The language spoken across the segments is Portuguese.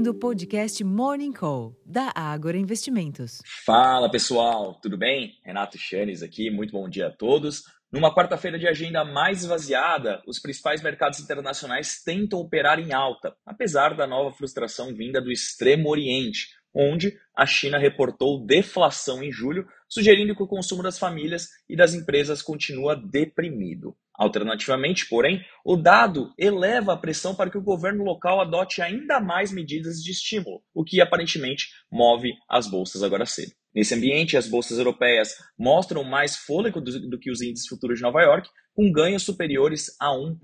ouvindo o podcast Morning Call, da Ágora Investimentos. Fala pessoal, tudo bem? Renato Chanes aqui, muito bom dia a todos. Numa quarta-feira de agenda mais esvaziada, os principais mercados internacionais tentam operar em alta, apesar da nova frustração vinda do Extremo Oriente, onde a China reportou deflação em julho, sugerindo que o consumo das famílias e das empresas continua deprimido. Alternativamente, porém, o dado eleva a pressão para que o governo local adote ainda mais medidas de estímulo, o que aparentemente move as bolsas agora cedo. Nesse ambiente, as bolsas europeias mostram mais fôlego do, do que os índices futuros de Nova York, com ganhos superiores a 1%.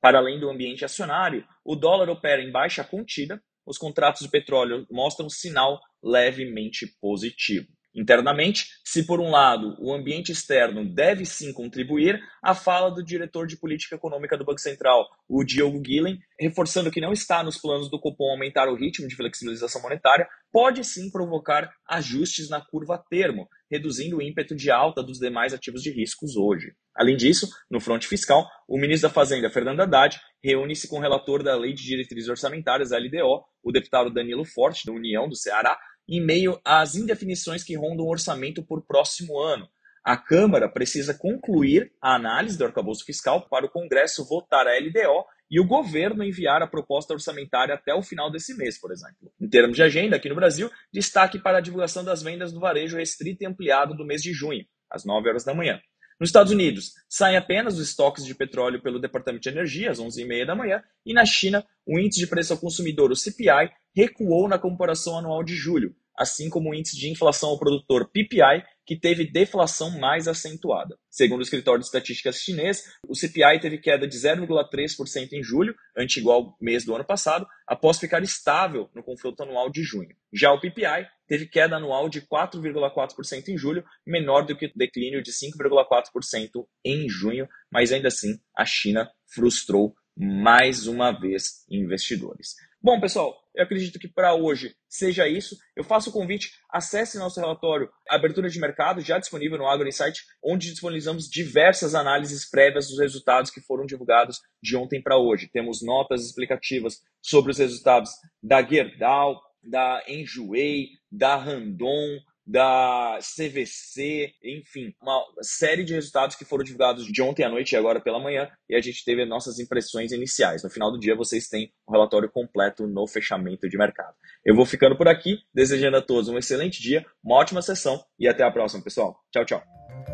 Para além do ambiente acionário, o dólar opera em baixa contida, os contratos de petróleo mostram sinal levemente positivo. Internamente, se por um lado o ambiente externo deve sim contribuir, a fala do diretor de política econômica do Banco Central, o Diogo Guilhem, reforçando que não está nos planos do Copom aumentar o ritmo de flexibilização monetária, pode sim provocar ajustes na curva termo, reduzindo o ímpeto de alta dos demais ativos de riscos hoje. Além disso, no fronte fiscal, o ministro da Fazenda, Fernando Haddad, reúne-se com o relator da Lei de Diretrizes Orçamentárias, LDO, o deputado Danilo Forte, da União do Ceará, em meio às indefinições que rondam o orçamento por próximo ano. A Câmara precisa concluir a análise do arcabouço fiscal para o Congresso votar a LDO e o governo enviar a proposta orçamentária até o final desse mês, por exemplo. Em termos de agenda, aqui no Brasil, destaque para a divulgação das vendas do varejo restrito e ampliado do mês de junho, às 9 horas da manhã. Nos Estados Unidos, saem apenas os estoques de petróleo pelo Departamento de Energia, às 11h30 da manhã, e na China, o índice de preço ao consumidor, o CPI, recuou na comparação anual de julho, assim como o índice de inflação ao produtor PPI, que teve deflação mais acentuada. Segundo o escritório de estatísticas chinês, o CPI teve queda de 0,3% em julho, ante igual mês do ano passado, após ficar estável no confronto anual de junho. Já o PPI teve queda anual de 4,4% em julho, menor do que o declínio de 5,4% em junho, mas ainda assim a China frustrou mais uma vez investidores. Bom, pessoal, eu acredito que para hoje seja isso. Eu faço o convite, acesse nosso relatório Abertura de Mercado, já disponível no Agro Insight, onde disponibilizamos diversas análises prévias dos resultados que foram divulgados de ontem para hoje. Temos notas explicativas sobre os resultados da Gerdau, da Enjoei, da Randon, da CVC, enfim, uma série de resultados que foram divulgados de ontem à noite e agora pela manhã, e a gente teve nossas impressões iniciais. No final do dia, vocês têm o um relatório completo no fechamento de mercado. Eu vou ficando por aqui, desejando a todos um excelente dia, uma ótima sessão e até a próxima, pessoal. Tchau, tchau.